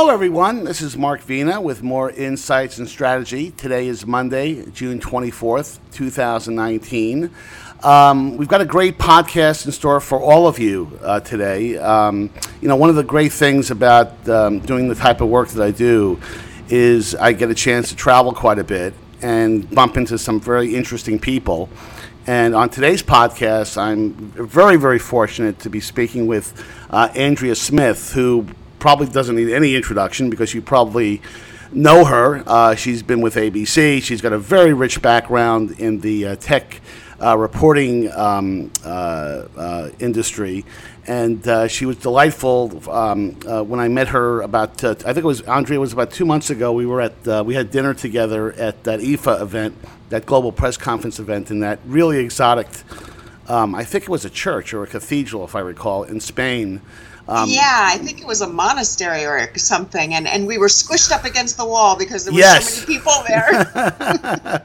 Hello, everyone. This is Mark Vena with Moor Insights and Strategy. Today is Monday, June 24th, 2019. Um, we've got a great podcast in store for all of you uh, today. Um, you know, one of the great things about um, doing the type of work that I do is I get a chance to travel quite a bit and bump into some very interesting people. And on today's podcast, I'm very, very fortunate to be speaking with uh, Andrea Smith, who probably doesn't need any introduction because you probably know her. Uh, she's been with ABC. She's got a very rich background in the uh, tech uh, reporting um, uh, uh, industry. And uh, she was delightful um, when I met her about, I think it was, Andrea was about two months ago. We were at, we had dinner together at that IFA event, that global press conference event in that really exotic, um, I think it was a church or a cathedral, if I recall, in Spain. Um, yeah, I think it was a monastery or something, and, and we were squished up against the wall because there were yes. so many people there.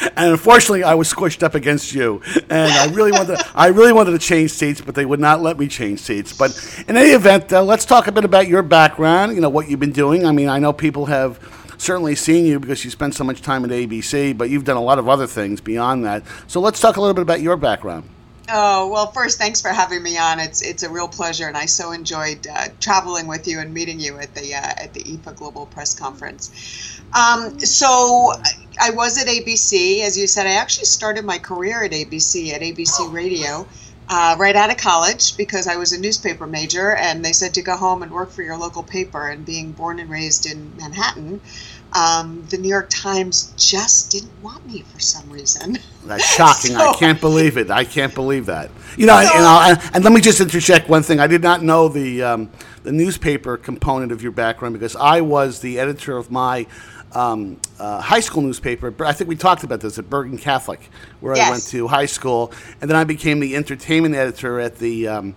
and unfortunately, I was squished up against you, and I really wanted to, I really wanted to change seats, but they would not let me change seats. But in any event, uh, let's talk a bit about your background. You know what you've been doing. I mean, I know people have certainly seen you because you spent so much time at ABC, but you've done a lot of other things beyond that. So let's talk a little bit about your background. Oh well, first, thanks for having me on. It's it's a real pleasure, and I so enjoyed uh, traveling with you and meeting you at the uh, at the IFA Global Press Conference. Um, so I was at ABC, as you said. I actually started my career at ABC at ABC Radio. Uh, right out of college because I was a newspaper major, and they said to go home and work for your local paper. And being born and raised in Manhattan, um, the New York Times just didn't want me for some reason. That's shocking. so, I can't believe it. I can't believe that. You know, so, and, and, and, let me just interject one thing. I did not know the um, the newspaper component of your background because I was the editor of my um, uh, high school newspaper. But I think we talked about this at Bergen Catholic, where yes. I went to high school, and then I became the entertainment editor at the um,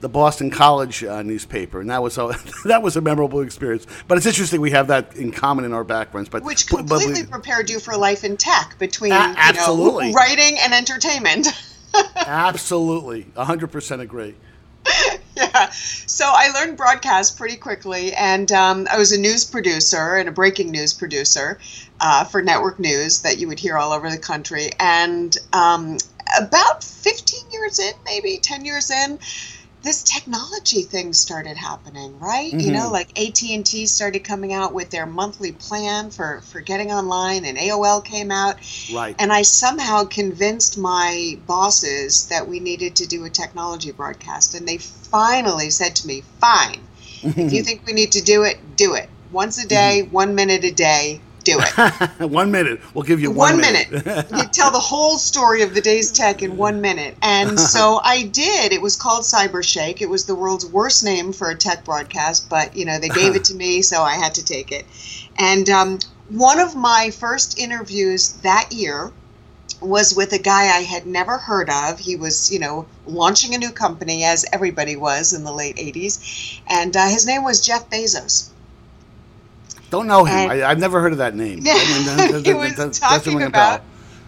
the Boston College uh, newspaper, and that was a that was a memorable experience. But it's interesting we have that in common in our backgrounds. But which completely but, prepared you for life in tech between a- absolutely you know, writing and entertainment. absolutely, hundred percent agree. yeah. So I learned broadcast pretty quickly, and um, I was a news producer and a breaking news producer uh, for network news that you would hear all over the country. And um, about 15 years in, maybe 10 years in, this technology thing started happening right mm-hmm. you know mm-hmm. like at&t started coming out with their monthly plan for for getting online and aol came out right and i somehow convinced my bosses that we needed to do a technology broadcast and they finally said to me fine if you think we need to do it do it once a day mm-hmm. one minute a day do it. one minute. We'll give you one, one minute. minute. you tell the whole story of the day's tech in one minute. And so I did. It was called Cybershake. It was the world's worst name for a tech broadcast, but you know they gave it to me, so I had to take it. And um, one of my first interviews that year was with a guy I had never heard of. He was, you know, launching a new company, as everybody was in the late 80s. And uh, his name was Jeff Bezos. Don't know him. I, have never heard of that name. He was talking about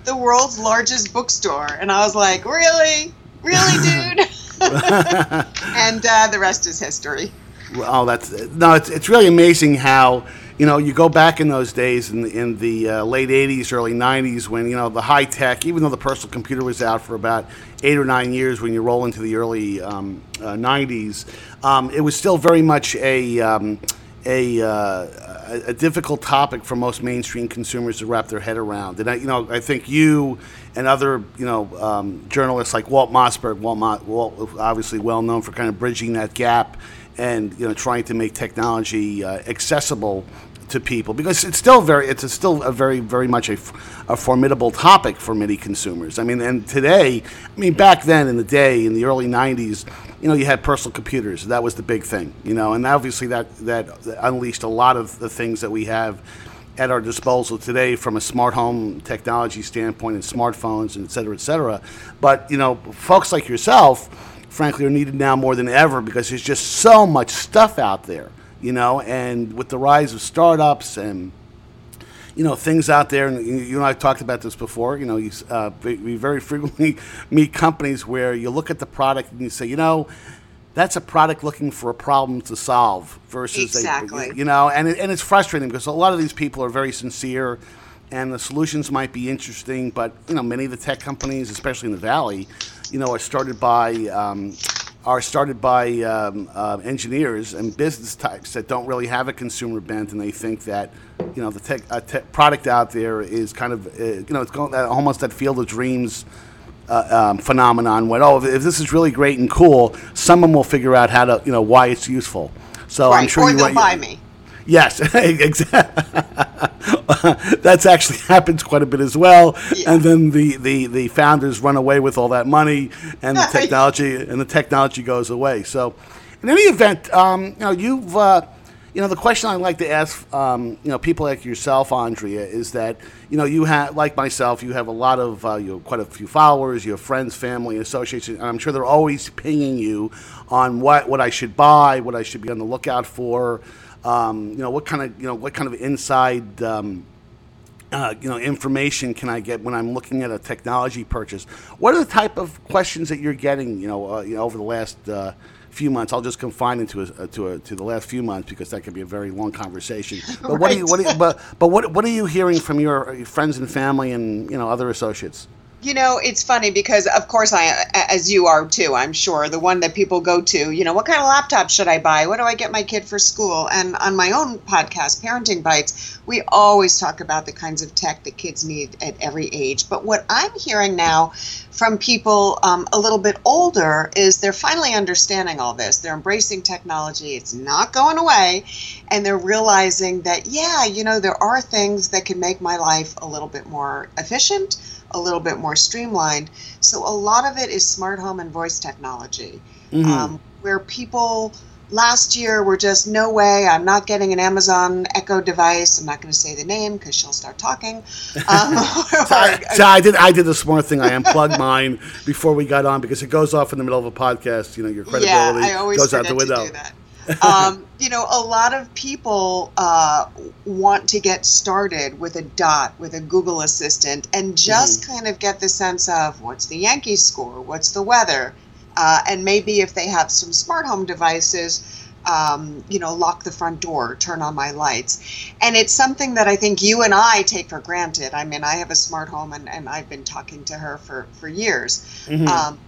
the world's largest bookstore, and I was like, really, really, dude. and uh, the rest is history. Well, that's no. It's it's really amazing how you know you go back in those days in the, in the uh, late '80s, early '90s when you know the high tech, even though the personal computer was out for about eight or nine years, when you roll into the early um, uh, '90s, um, it was still very much a um, a, uh, a, difficult topic for most mainstream consumers to wrap their head around. And I, you know, I think you and other, you know, um, journalists like Walt Mossberg, Walt, Mo- Walt, obviously well known for kind of bridging that gap and you know trying to make technology uh, accessible to people because it's still very it's a still a very very much a, formidable topic for many consumers. I mean, and today, I mean, back then in the day in the early '90s, you know, you had personal computers. That was the big thing, you know, and obviously that that unleashed a lot of the things that we have at our disposal today from a smart home technology standpoint and smartphones and et cetera, et cetera. But you know, folks like yourself, frankly, are needed now more than ever because there's just so much stuff out there, you know, and with the rise of startups and you know things out there, and you and I have talked about this before. You know, you, uh, we very frequently meet companies where you look at the product and you say, you know, that's a product looking for a problem to solve versus exactly. a, you know, and it, and it's frustrating because a lot of these people are very sincere, and the solutions might be interesting, but you know, many of the tech companies, especially in the valley, you know, are started by. Um, are started by um, uh, engineers and business types that don't really have a consumer bent, and they think that you know the tech, uh, tech product out there is kind of uh, you know it's going, uh, almost that field of dreams uh, um, phenomenon. When oh, if, if this is really great and cool, someone will figure out how to you know why it's useful. So right. I'm sure or you they'll you- buy me. Yes, exactly. That's actually happens quite a bit as well. Yeah. And then the, the, the founders run away with all that money, and the technology and the technology goes away. So, in any event, um, you know you've uh, you know the question I like to ask um, you know people like yourself, Andrea, is that you know you have like myself, you have a lot of uh, you have quite a few followers, you have friends, family, associates, and I'm sure they're always pinging you on what what I should buy, what I should be on the lookout for. Um, you know what kind of you know what kind of inside um, uh, you know information can I get when I'm looking at a technology purchase? What are the type of questions that you're getting? You know, uh, you know over the last uh, few months. I'll just confine it to a, to a, to the last few months because that could be a very long conversation. But what do you what do you, but but what what are you hearing from your, your friends and family and you know other associates? You know, it's funny because, of course, I, as you are too, I'm sure, the one that people go to, you know, what kind of laptop should I buy? What do I get my kid for school? And on my own podcast, Parenting Bites, we always talk about the kinds of tech that kids need at every age. But what I'm hearing now from people um, a little bit older is they're finally understanding all this. They're embracing technology, it's not going away. And they're realizing that, yeah, you know, there are things that can make my life a little bit more efficient a little bit more streamlined. So a lot of it is smart home and voice technology, um, where people last year were just no way. I'm not getting an Amazon Echo device. I'm not going to say the name because she'll start talking. Um, So I, so I did I did the smart thing. I unplugged mine before we got on because it goes off in the middle of a podcast. You know, your credibility yeah, I always goes out the window. To do that. um, you know, a lot of people uh, want to get started with a dot, with a Google Assistant, and just Mm-hmm. kind of get the sense of what's the Yankees score, what's the weather, uh, and maybe if they have some smart home devices, um, you know, lock the front door, turn on my lights. And it's something that I think you and I take for granted. I mean, I have a smart home and, and I've been talking to her for, for years. Mhm. Um,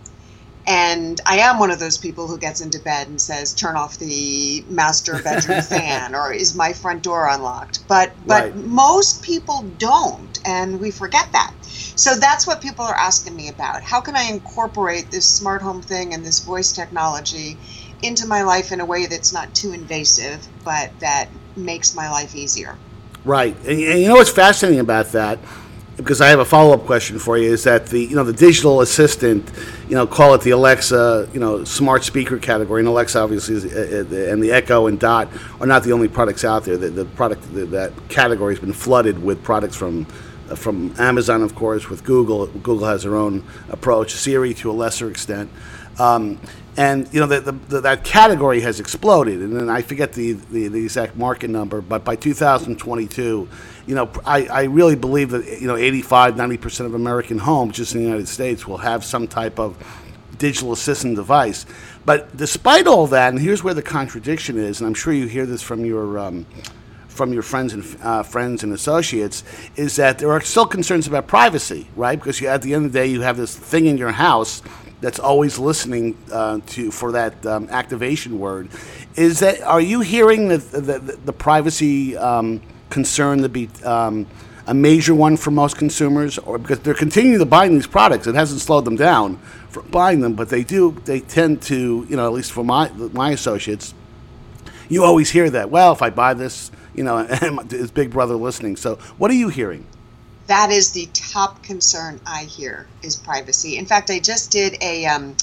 and I am one of those people who gets into bed and says, "Turn off the master bedroom fan," or "Is my front door unlocked?" But but Right. most people don't, and we forget that. So that's what people are asking me about. How can I incorporate this smart home thing and this voice technology into my life in a way that's not too invasive, but that makes my life easier? Right, and, and you know what's fascinating about that, because I have a follow up question for you, is that the you know the digital assistant, you know, call it the Alexa, you know, smart speaker category, and Alexa obviously is, uh, uh, and the Echo and Dot are not the only products out there. The, the product the, that category has been flooded with products from. uh, From Amazon, of course, with Google. Google has their own approach. Siri, to a lesser extent, um, and you know the, the, the, that category has exploded. And then I forget the, the, the exact market number, but by 2022, you know, I, I really believe that you know 85, 90 percent of American homes, just in the United States, will have some type of digital assistant device. But despite all that, and here's where the contradiction is, and I'm sure you hear this from your um, from your friends and uh, friends and associates, is that there are still concerns about privacy, right? Because you, at the end of the day, you have this thing in your house that's always listening uh, to for that um, activation word. Is that are you hearing the the, the, privacy um, concern to be um, a major one for most consumers, or because they're continuing to buy these products, it hasn't slowed them down from buying them, but they do they tend to you know at least for my my associates you always hear that. Well, if I buy this, you know, is Big Brother listening? So, what are you hearing? That is the top concern I hear is privacy. In fact, I just did a um,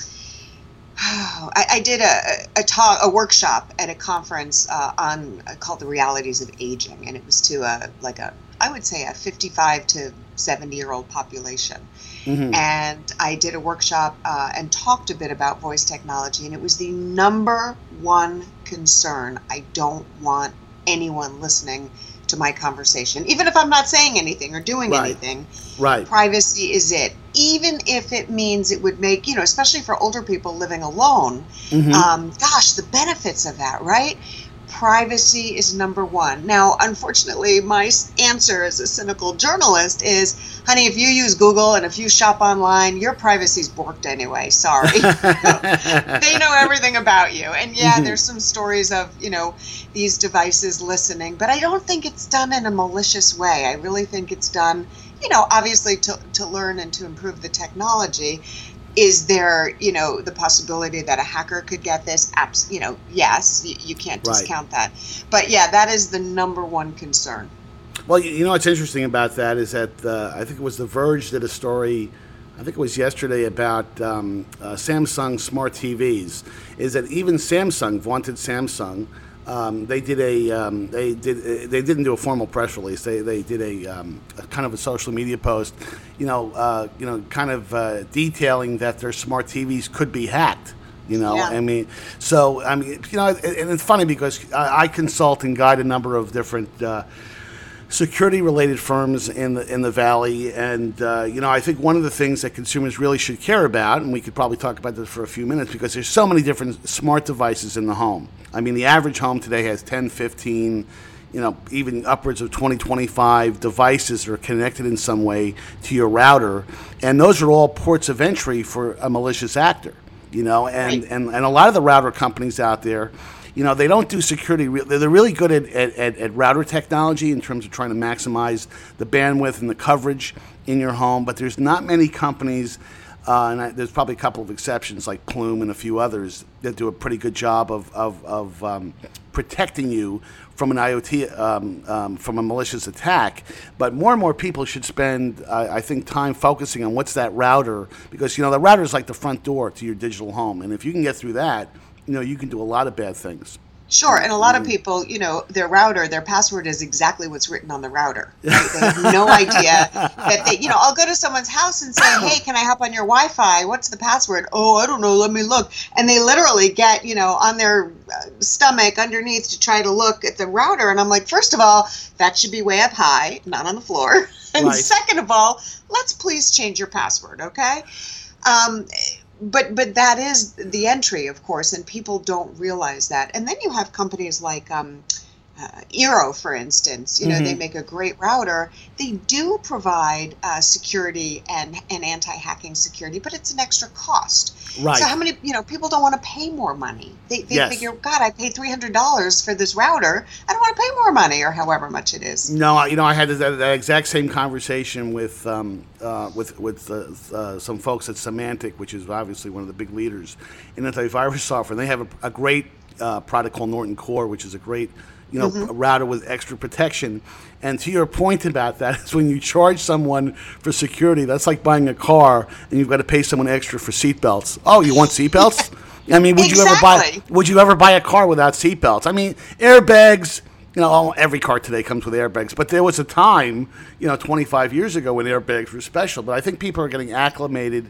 I, I did a, a talk, a workshop at a conference uh, on uh, called the realities of aging, and it was to a like a I would say a 55 to 70 year old population. Mhm. And I did a workshop uh, and talked a bit about voice technology, and it was the number one concern. I don't want anyone listening to my conversation, even if I'm not saying anything or doing Right. anything. Right. Privacy is it, even if it means it would make you know, especially for older people living alone. Mhm. Um, gosh, the benefits of that, right? Privacy is number one. Now, unfortunately, my answer as a cynical journalist is, honey, if you use Google and if you shop online, your privacy's borked anyway. Sorry. they know everything about you. And yeah, Mhm. there's some stories of, you know, these devices listening, but I don't think it's done in a malicious way. I really think it's done, you know, obviously to, to learn and to improve the technology. Is there, you know, the possibility that a hacker could get this? Abs- you know, yes, you, you can't Right. discount that. But yeah, that is the number one concern. Well, you you know what's interesting about that is that uh, I think it was The Verge did a story, I think it was yesterday about um, uh, Samsung smart TVs. Is that even Samsung, vaunted Samsung, um, they did a um, they did they didn't do a formal press release. They they did a, um, a kind of a social media post, you know, uh, you know, kind of uh, detailing that their smart TVs could be hacked. You know, Yeah. I mean, so I mean, you know, and and it's funny because I, I consult and guide a number of different. Uh, security related firms in the in the valley. And uh, you know I think one of the things that consumers really should care about and we could probably talk about this for a few minutes because there's so many different smart devices in the home. I mean the average home today has 10 15 you know even upwards of 20 25 devices that are connected in some way to your router. And those are all ports of entry for a malicious actor you know? And, Right. and and a lot of the router companies out there you know, they don't do security. re- They're really good at, at, at, router technology in terms of trying to maximize the bandwidth and the coverage in your home. But there's not many companies, uh, and I, there's probably a couple of exceptions like Plume and a few others that do a pretty good job of, of, of um, protecting you from an IoT, um, um, from a malicious attack. But more and more people should spend, I think, time focusing on what's that router because, you know, the router is like the front door to your digital home. And if you can get through that, you know, you can do a lot of bad things. Sure, and a lot Mm-hmm. of people, you know, their router, their password is exactly what's written on the router. Right? They have no idea that they, you know, I'll go to someone's house and say, "Hey, can I hop on your Wi-Fi? What's the password?" "Oh, I don't know. Let me look." And they literally get, you know, on their uh, stomach underneath to try to look at the router, and I'm like, first of all, that should be way up high, not on the floor, and Right. second of all, let's please change your password, okay? Um, but but that is the entry, of course, and people don't realize that. And then you have companies like um, uh, Eero, for instance. You know, they Mhm. make a great router. They do provide uh, security and and anti-hacking security, but it's an extra cost. Right. So how many you know people don't want to pay more money? They they Yes. figure, God, I paid three hundred dollars for this router. I don't want to pay more money or however much it is. No, you know, I had that, that exact same conversation with um, uh, with with uh, uh, some folks at Symantec, which is obviously one of the big leaders in antivirus software. And they have a, a great uh, product called Norton Core, which is a great you know Mm-hmm. router with extra protection. And to your point about that is when you charge someone for security, that's like buying a car and you've got to pay someone extra for seatbelts. Oh, you want seatbelts? I mean, would you ever buy? Would you ever buy a car without seatbelts? I mean, airbags. You know, every car today comes with airbags, but there was a time, you know, 25 years ago when airbags were special. But I think people are getting acclimated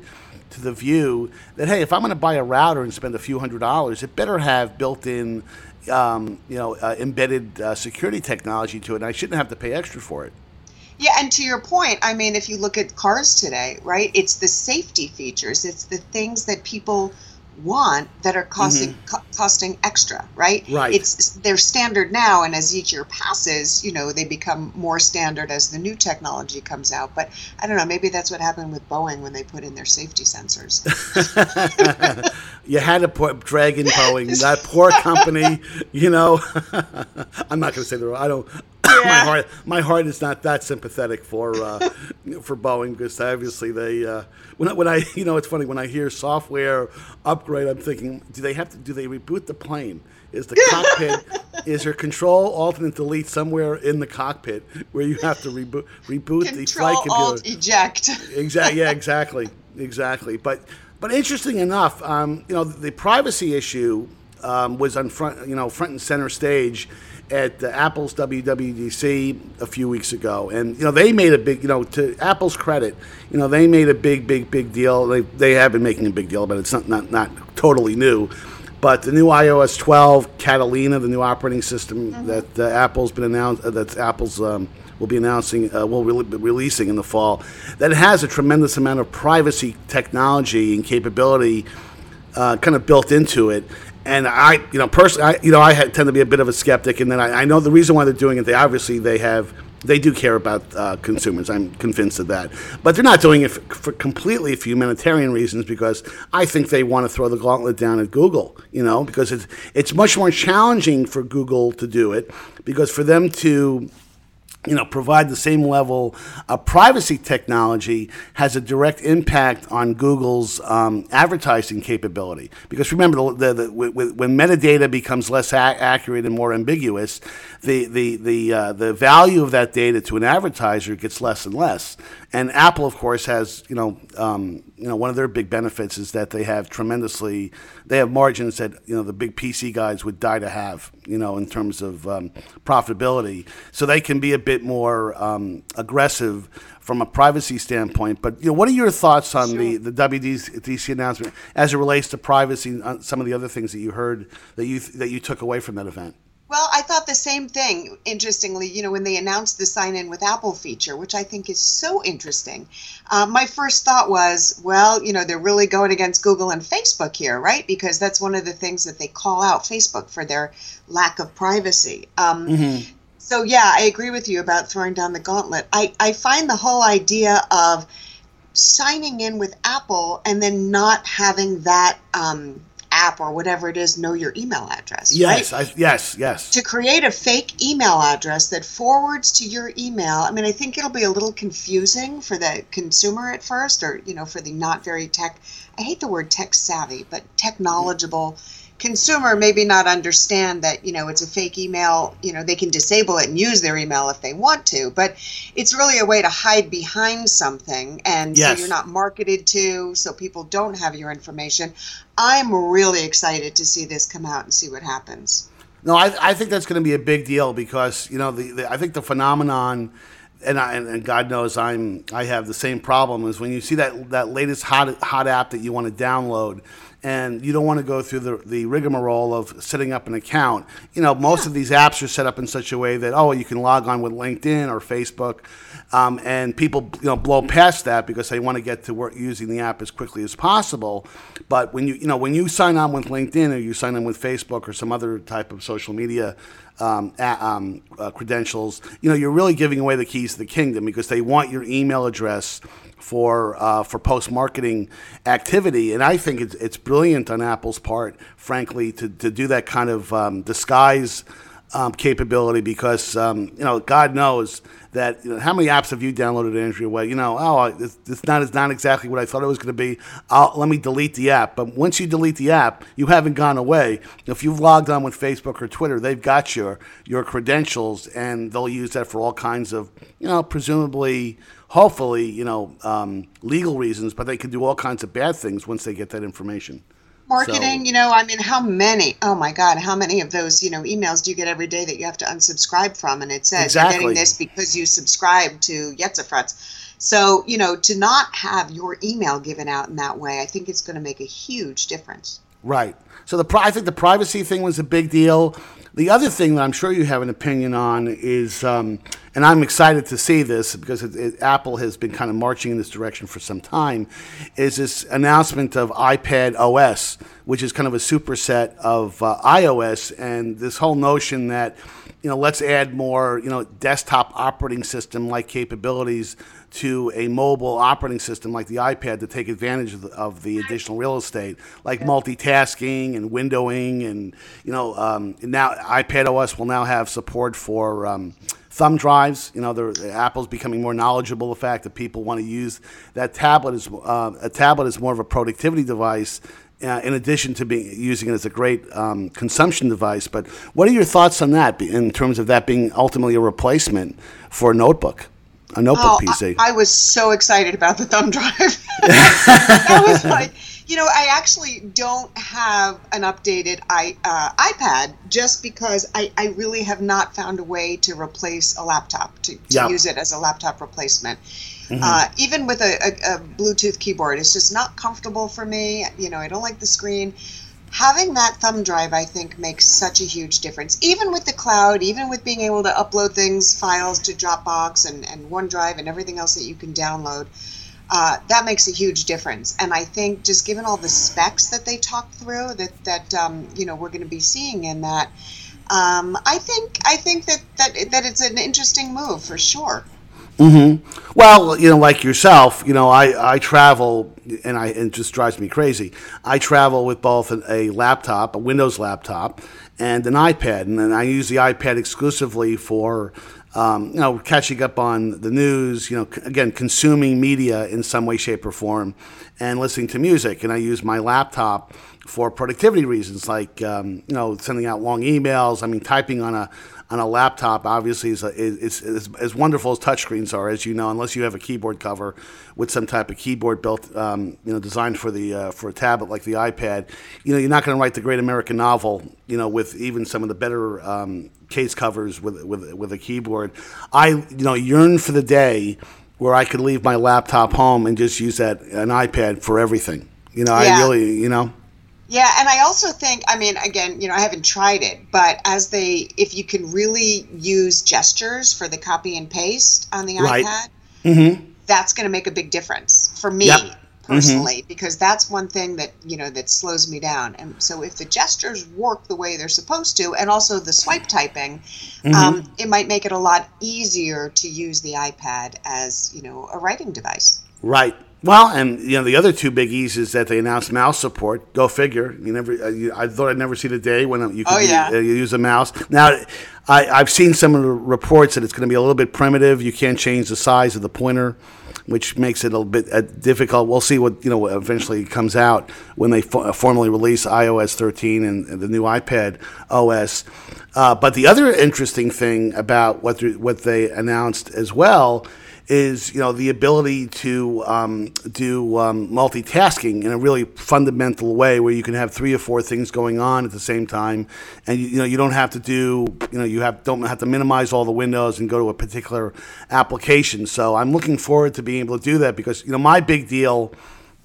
to the view that hey, if I'm going to buy a router and spend a few hundred dollars, it better have built-in, um, you know, uh, embedded uh, security technology to it, and I shouldn't have to pay extra for it. Yeah, and to your point, I mean, if you look at cars today, right, it's the safety features, it's the things that people want that are costing co- costing extra, right? Mm-hmm. Right. It's they're standard now, and as each year passes, you know, they become more standard as the new technology comes out. But I don't know, maybe that's what happened with Boeing when they put in their safety sensors. you had to put Dragon Boeing, that poor company. You know, I'm not going to say the. Wrong. I don't. my heart, my heart is not that sympathetic for uh, for Boeing because obviously they. Uh, when I, when I, you know, it's funny when I hear software upgrade, I'm thinking, do they have to? Do they reboot the plane? Is the cockpit? is there control alt and delete somewhere in the cockpit where you have to reboot reboot the flight Control computer? Alt Eject. Exactly. Yeah. Exactly. Exactly. But but interesting enough, um, you know, the privacy issue um, was on front, you know, front and center stage at uh, Apple's WWDC a few weeks ago, and you know they made a big, you know, to Apple's credit, you know they made a big, big, big deal. They they have been making a big deal, but it's not not not totally new. But the new iOS 12, Catalina, the new operating system mm-hmm. that uh, Apple's been announced, uh, that Apple's um, will be announcing, uh, will re- be releasing in the fall, that has a tremendous amount of privacy technology and capability uh, kind of built into it. And I, you know, personally, I, you know, I tend to be a bit of a skeptic, and then I, I know the reason why they're doing it. They obviously they have they do care about uh, consumers. I'm convinced of that. But they're not doing it for, for, completely for humanitarian reasons because I think they want to throw the gauntlet down at Google, you know, because it's, it's much more challenging for Google to do it because for them to you know, provide the same level of privacy technology has a direct impact on Google's um, advertising capability. Because remember, the, the, the, when metadata becomes less a- accurate and more ambiguous, the the the uh, the value of that data to an advertiser gets less and less. And Apple, of course, has you know um, you know one of their big benefits is that they have tremendously they have margins that you know the big PC guys would die to have you know in terms of um, profitability. So they can be a bit more um, aggressive from a privacy standpoint. But you know, what are your thoughts on sure. the the WWDC announcement as it relates to privacy and some of the other things that you heard that you that you took away from that event? Well, I thought the same thing, interestingly, you know, when they announced the sign in with Apple feature, which I think is so interesting. Uh, my first thought was, well, you know, they're really going against Google and Facebook here, right? Because that's one of the things that they call out Facebook for their lack of privacy. Um, mm-hmm. So, yeah, I agree with you about throwing down the gauntlet. I, I find the whole idea of signing in with Apple and then not having that. Um, app or whatever it is know your email address. Yes, right? I, yes, yes. To create a fake email address that forwards to your email. I mean, I think it'll be a little confusing for the consumer at first, or you know, for the not very tech. I hate the word tech savvy, but tech knowledgeable. Mm-hmm consumer maybe not understand that you know it's a fake email you know they can disable it and use their email if they want to but it's really a way to hide behind something and yes. so you're not marketed to so people don't have your information i'm really excited to see this come out and see what happens no i, I think that's going to be a big deal because you know the, the i think the phenomenon and, I, and God knows I'm I have the same problem is when you see that that latest hot hot app that you want to download and you don't want to go through the, the rigmarole of setting up an account. You know, most yeah. of these apps are set up in such a way that, oh, you can log on with LinkedIn or Facebook. Um, and people, you know, blow past that because they want to get to work using the app as quickly as possible. But when you, you know, when you sign on with LinkedIn or you sign on with Facebook or some other type of social media um, um, uh, credentials, you know, you're really giving away the keys to the kingdom because they want your email address for uh, for post marketing activity, and I think it's, it's brilliant on Apple's part, frankly, to, to do that kind of um, disguise um, capability because um, you know God knows that you know, how many apps have you downloaded Andrea Way? You know, oh, it's, it's not it's not exactly what I thought it was going to be. I'll, let me delete the app. But once you delete the app, you haven't gone away. If you've logged on with Facebook or Twitter, they've got your your credentials, and they'll use that for all kinds of you know presumably hopefully, you know, um, legal reasons, but they can do all kinds of bad things once they get that information. Marketing, so, you know, I mean, how many? Oh my God, how many of those, you know, emails do you get every day that you have to unsubscribe from? And it says exactly. you're getting this because you subscribe to Yetzafrutz. So, you know, to not have your email given out in that way, I think it's going to make a huge difference. Right. So the I think the privacy thing was a big deal. The other thing that I'm sure you have an opinion on is, um, and I'm excited to see this because it, it, Apple has been kind of marching in this direction for some time, is this announcement of iPad OS, which is kind of a superset of uh, iOS, and this whole notion that you know, let's add more, you know, desktop operating system like capabilities to a mobile operating system like the iPad to take advantage of the, of the additional real estate, like multitasking and windowing, and you know, um, now iPad OS will now have support for. Um, thumb drives. You know, Apple's becoming more knowledgeable. The fact that people want to use that tablet is uh, a tablet is more of a productivity device uh, in addition to being using it as a great um, consumption device. But what are your thoughts on that in terms of that being ultimately a replacement for a notebook? A notebook oh, PC. I, I, was so excited about the thumb drive. that was like, you know, I actually don't have an updated I, uh, iPad just because I, I really have not found a way to replace a laptop to, to yeah. use it as a laptop replacement. Mm-hmm. Uh, even with a, a, a, Bluetooth keyboard, it's just not comfortable for me. You know, I don't like the screen. having that thumb drive, I think, makes such a huge difference. Even with the cloud, even with being able to upload things, files to Dropbox and, and OneDrive and everything else that you can download, uh, that makes a huge difference. And I think just given all the specs that they talk through, that that um, you know we're going to be seeing in that, um, I think I think that, that that it's an interesting move for sure. Mm-hmm. Well, you know, like yourself, you know, I, I travel, and I it just drives me crazy. I travel with both an, a laptop, a Windows laptop, and an iPad, and then I use the iPad exclusively for, um, you know, catching up on the news. You know, again, consuming media in some way, shape, or form, and listening to music. And I use my laptop for productivity reasons, like um, you know, sending out long emails. I mean, typing on a on a laptop obviously is, is, is, as wonderful as touchscreens are, as you know, unless you have a keyboard cover with some type of keyboard built, um, you know, designed for the uh, for a tablet like the iPad. You know, you're not going to write the great American novel, you know, with even some of the better um, case covers with with with a keyboard. I you know yearn for the day where I could leave my laptop home and just use that an iPad for everything. You know, Yeah. I really, you know. Yeah, and I also think, I mean, again, you know, I haven't tried it, but as they, if you can really use gestures for the copy and paste on the Right. iPad, Mm-hmm. that's going to make a big difference for me Yep. Mm-hmm. personally, because that's one thing that, you know, that slows me down. And so if the gestures work the way they're supposed to, and also the swipe typing, Mm-hmm. um, it might make it a lot easier to use the iPad as, you know, a writing device. Right. Well, and you know the other two biggies is that they announced mouse support. Go figure. You never. Uh, you, I thought I'd never see the day when you could Oh, yeah. u- uh, use a mouse. Now, I, I've seen some of the reports that it's going to be a little bit primitive. You can't change the size of the pointer, which makes it a little bit uh, difficult. We'll see what you know eventually comes out when they fo- uh, formally release iOS 13 and, and the new iPad OS. Uh, but the other interesting thing about what they- what they announced as well is you know the ability to um, do um, multitasking in a really fundamental way where you can have three or four things going on at the same time and you, you know you don't have to do you know you have don't have to minimize all the windows and go to a particular application so i'm looking forward to being able to do that because you know my big deal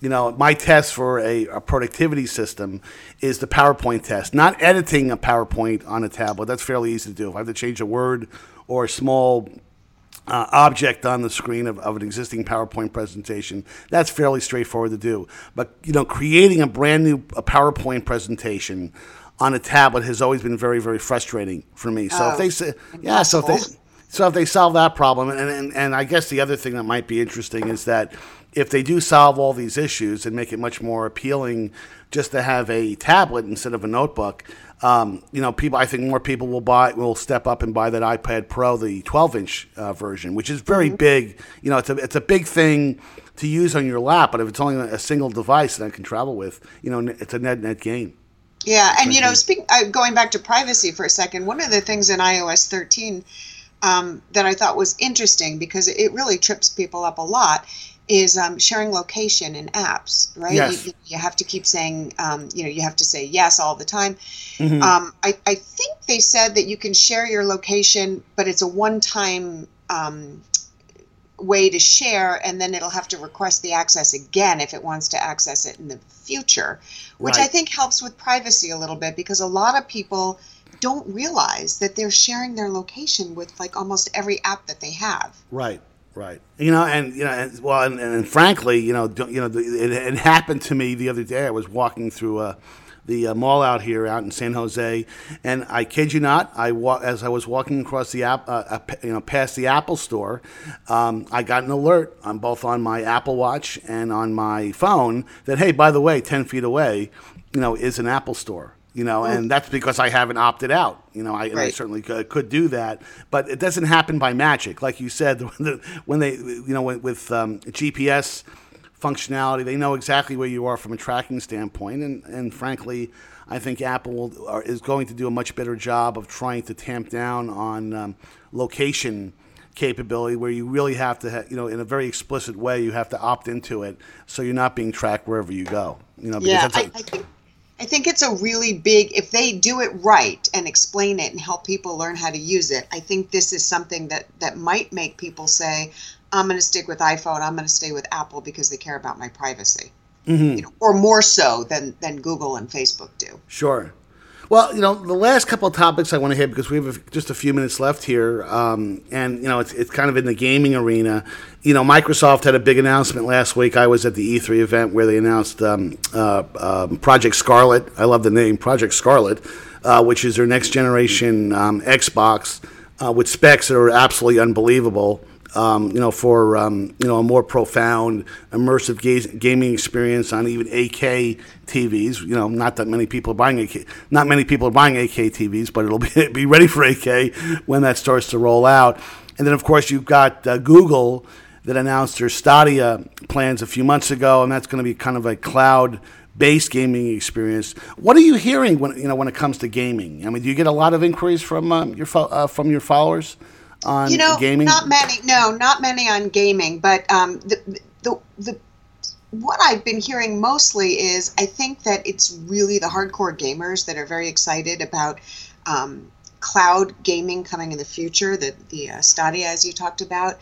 you know, my test for a, a productivity system is the PowerPoint test. Not editing a PowerPoint on a tablet. That's fairly easy to do. If I have to change a word or a small uh, object on the screen of, of an existing PowerPoint presentation, that's fairly straightforward to do. But you know, creating a brand new a PowerPoint presentation on a tablet has always been very, very frustrating for me. So if Oh, they say, yeah, so if they so if they solve that problem, and, and, and I guess the other thing that might be interesting is that if they do solve all these issues and make it much more appealing just to have a tablet instead of a notebook, um, you know, people. I think more people will buy, will step up and buy that iPad Pro, the 12-inch uh, version, which is very big. You know, it's a it's a big thing to use on your lap, but if it's only a single device that I can travel with, you know, it's a net net gain. Yeah, and you know, speak, uh, going back to privacy for a second, one of the things in iOS 13 um, that I thought was interesting because it really trips people up a lot is um, sharing location in apps, right? Yes. You, you have to keep saying, um, you know, you have to say yes all the time. Mm-hmm. Um, I, I think they said that you can share your location, but it's a one-time um, way to share, and then it'll have to request the access again if it wants to access it in the future, which I think helps with privacy a little bit because a lot of people don't realize that they're sharing their location with like almost every app that they have. Right, right. You know, and you know, and, well, and, and frankly, you know, you know, it, it happened to me the other day. I was walking through uh, the uh, mall out here, out in San Jose, and I kid you not, I wa- as I was walking across the app, uh, uh, you know, past the Apple store, um, I got an alert on both on my Apple Watch and on my phone that hey, by the way, ten feet away, you know, is an Apple store. You know, and that's because I haven't opted out. You know, I, and I certainly could, could do that, but it doesn't happen by magic, like you said. When, the, when they, you know, with, with um, GPS functionality, they know exactly where you are from a tracking standpoint, and, and frankly, I think Apple will, are, is going to do a much better job of trying to tamp down on um, location capability, where you really have to, ha- you know, in a very explicit way, you have to opt into it, so you're not being tracked wherever you go. You know, because Yeah, that's I, a- I think I think it's a really big if they do it right and explain it and help people learn how to use it. I think this is something that that might make people say, "I'm going to stick with iPhone. I'm going to stay with Apple because they care about my privacy." Mm-hmm. you know, or more so than than Google and Facebook do. Sure. Well, you know, the last couple of topics I want to hit because we have just a few minutes left here, um, and you know, it's, it's kind of in the gaming arena. You know, Microsoft had a big announcement last week. I was at the E3 event where they announced um, uh, um, Project Scarlett. I love the name Project Scarlett, uh, which is their next generation um, Xbox uh, with specs that are absolutely unbelievable um, you know, for um, you know a more profound, immersive ga- gaming experience on even 8K TVs. You know, not that many people are buying 8K, not many people are buying 8K TVs, but it'll be be ready for 8K when that starts to roll out. And then, of course, you've got uh, Google that announced their Stadia plans a few months ago, and that's going to be kind of a cloud based gaming experience. What are you hearing when you know when it comes to gaming? I mean, do you get a lot of inquiries from uh, your fo- uh, from your followers? On you know, gaming? Not many. No, not many on gaming. But um, the, the the what I've been hearing mostly is I think that it's really the hardcore gamers that are very excited about um, cloud gaming coming in the future. The the uh, Stadia, as you talked about.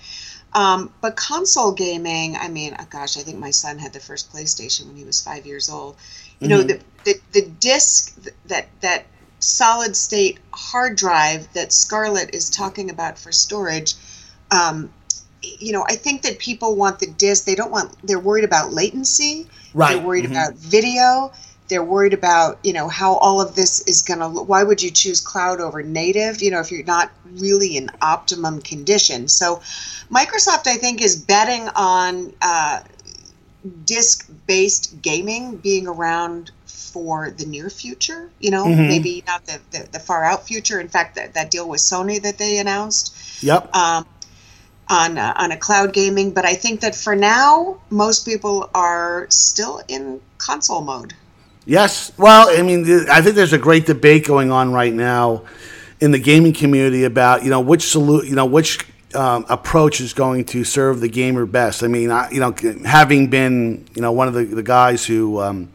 Um, but console gaming, I mean, oh gosh, I think my son had the first PlayStation when he was five years old. You mm-hmm. know, the, the the disc that that solid state hard drive that Scarlett is talking about for storage, um, you know, I think that people want the disk. They don't want. They're worried about latency. Right. They're worried mm-hmm. about video. They're worried about you know how all of this is going to. Why would you choose cloud over native? You know, if you're not really in optimum condition. So, Microsoft, I think, is betting on uh, disk-based gaming being around for the near future, you know, mm-hmm. maybe not the, the, the, far out future. In fact, that, that deal with Sony that they announced. Yep. Um, on, uh, on a cloud gaming, but I think that for now, most people are still in console mode. Yes. Well, I mean, I think there's a great debate going on right now in the gaming community about, you know, which salute, you know, which um, approach is going to serve the gamer best. I mean, I, you know, having been, you know, one of the, the guys who, um,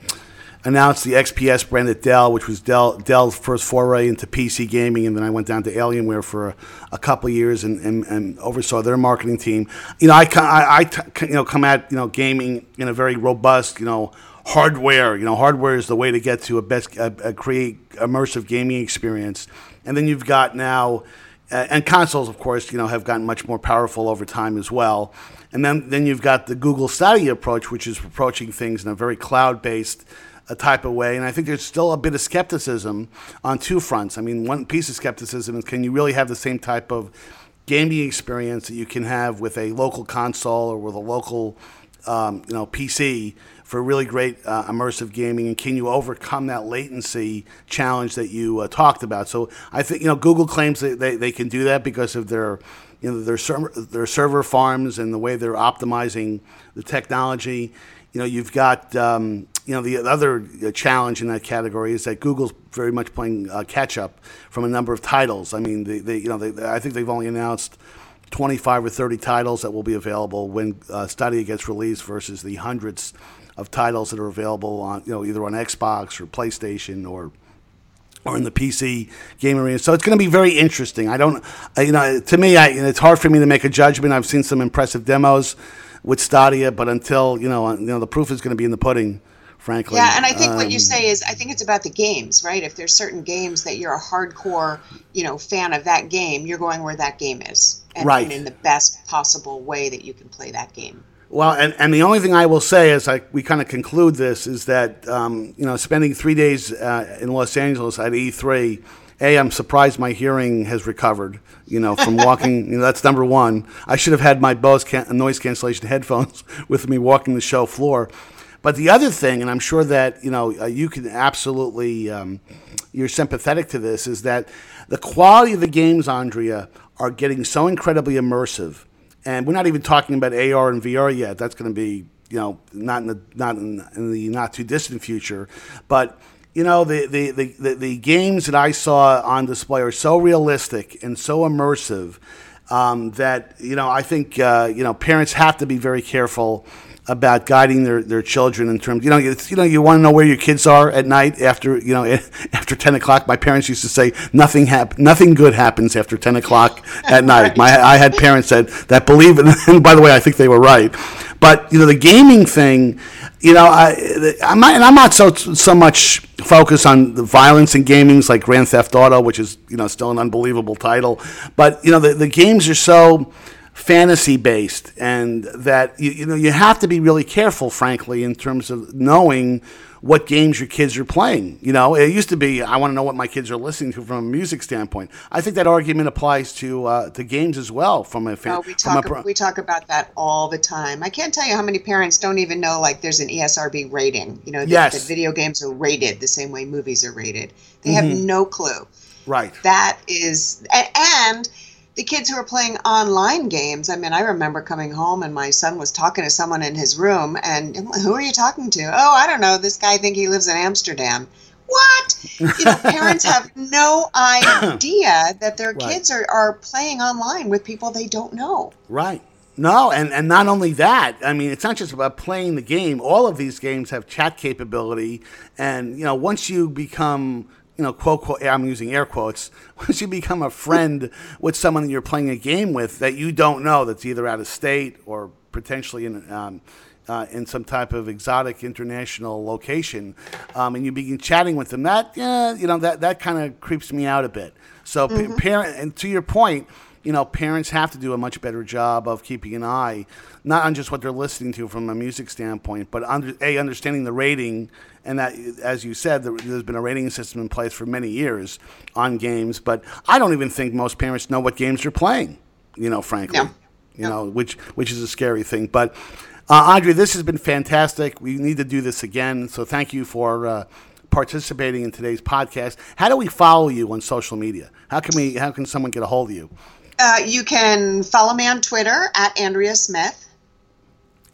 announced the XPS brand at Dell, which was Dell, Dell's first foray into PC gaming, and then I went down to Alienware for a, a couple years and, and, and, oversaw their marketing team. You know, I, I, I you know come at you know gaming in a very robust you know hardware. You know, hardware is the way to get to a best a, a create immersive gaming experience, and then you've got now. Uh, and consoles, of course, you know, have gotten much more powerful over time as well. And then, then you've got the Google Stadia approach, which is approaching things in a very cloud-based a type of way. And I think there's still a bit of skepticism on two fronts. I mean, one piece of skepticism is can you really have the same type of gaming experience that you can have with a local console or with a local, um, you know, PC for really great uh, immersive gaming? And can you overcome that latency challenge that you uh, talked about? So I think you know Google claims that they, they can do that because of their you know their server their server farms and the way they're optimizing the technology. You know, you've got um, you know, the other uh, challenge in that category is that Google's very much playing uh, catch up from a number of titles. I mean, they, they you know, they, I think they've only announced 25 or 30 titles that will be available when uh, Stadia gets released versus the hundreds of titles that are available on, you know, either on Xbox or PlayStation or or in the PC game arena. So it's going to be very interesting. I don't, you know, to me, I, it's hard for me to make a judgment. I've seen some impressive demos with Stadia, but until you know, you know, the proof is going to be in the pudding frankly. Yeah, and I think um, what you um, say is, I think it's about the games, right? If there's certain games that you're a hardcore, you know, fan of that game, you're going where that game is, and, right. and in the best possible way that you can play that game. Well, and, and the only thing I will say as I, we kind of conclude this is that, um, you know, spending three days uh, in Los Angeles at E3, A, I'm surprised my hearing has recovered, you know, from walking. you know, that's number one. I should have had my Bose can- noise cancellation headphones with me walking the show floor. But the other thing, and I'm sure that you know uh, you can absolutely um, you're sympathetic to this, is that the quality of the games, Andrea, are getting so incredibly immersive, and we're not even talking about AR and VR yet. That's going to be you know not in the not in, in the not too distant future, but you know the, the, the, the, games that I saw on display are so realistic and so immersive um, that you know I think uh, you know parents have to be very careful about guiding their, their children in terms, you know, it's, you know, you want to know where your kids are at night after, you know, after 10 o'clock. My parents used to say nothing hap- nothing good happens after 10 o'clock at night. My, I had parents that, that believe it. And by the way, I think they were right. But, you know, the gaming thing, you know, I, I'm not, and I'm not so, so much focused on the violence in gamings like Grand Theft Auto, which is, you know, still an unbelievable title. But, you know, the, the games are so, fantasy based and that you, you know you have to be really careful frankly in terms of knowing what games your kids are playing. You know it used to be i want to know what my kids are listening to from a music standpoint. I think that argument applies to uh, to games as well from a fan oh, we talk pro- we talk about that all the time. I can't tell you how many parents don't even know like there's an esrb rating. You know that, yes. that video games are rated the same way movies are rated. They mm-hmm. have no clue. Right. That is and the kids who are playing online games. I mean, I remember coming home and my son was talking to someone in his room, and who are you talking to? Oh, I don't know. This guy think he lives in Amsterdam. What? You know, parents have no idea that their right. kids are, are playing online with people they don't know. Right. No, and, and not only that, I mean, it's not just about playing the game. All of these games have chat capability. And, you know, once you become you know, quote, quote, I'm using air quotes, once you become a friend with someone that you're playing a game with that you don't know that's either out of state or potentially in, um, uh, in some type of exotic international location, um, and you begin chatting with them, that, yeah, you know, that, that kind of creeps me out a bit. So, mm-hmm. parent, and to your point, you know, parents have to do a much better job of keeping an eye, not on just what they're listening to from a music standpoint, but under, a understanding the rating, and that, as you said, there's been a rating system in place for many years on games. But I don't even think most parents know what games they're playing. You know, frankly, no. you no. know, which which is a scary thing. But uh, Andrea, this has been fantastic. We need to do this again. So thank you for. Uh, participating in today's podcast. How do we follow you on social media? How can we? How can someone get a hold of you? Uh, you can follow me on Twitter at Andrea Smith.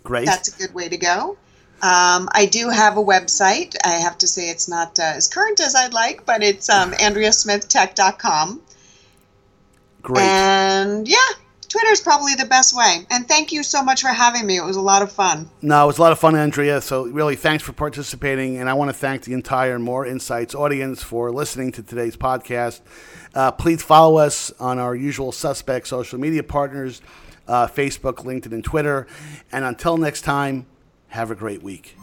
Great. That's a good way to go. Um, I do have a website. I have to say it's not uh, as current as I'd like, but it's um, AndreaSmithTech.com. Great. And yeah, Twitter is probably the best way. And thank you so much for having me. It was a lot of fun. No, it was a lot of fun, Andrea. So, really, thanks for participating. And I want to thank the entire Moor Insights audience for listening to today's podcast. Uh, please follow us on our usual suspect social media partners uh, Facebook, LinkedIn, and Twitter. And until next time, have a great week.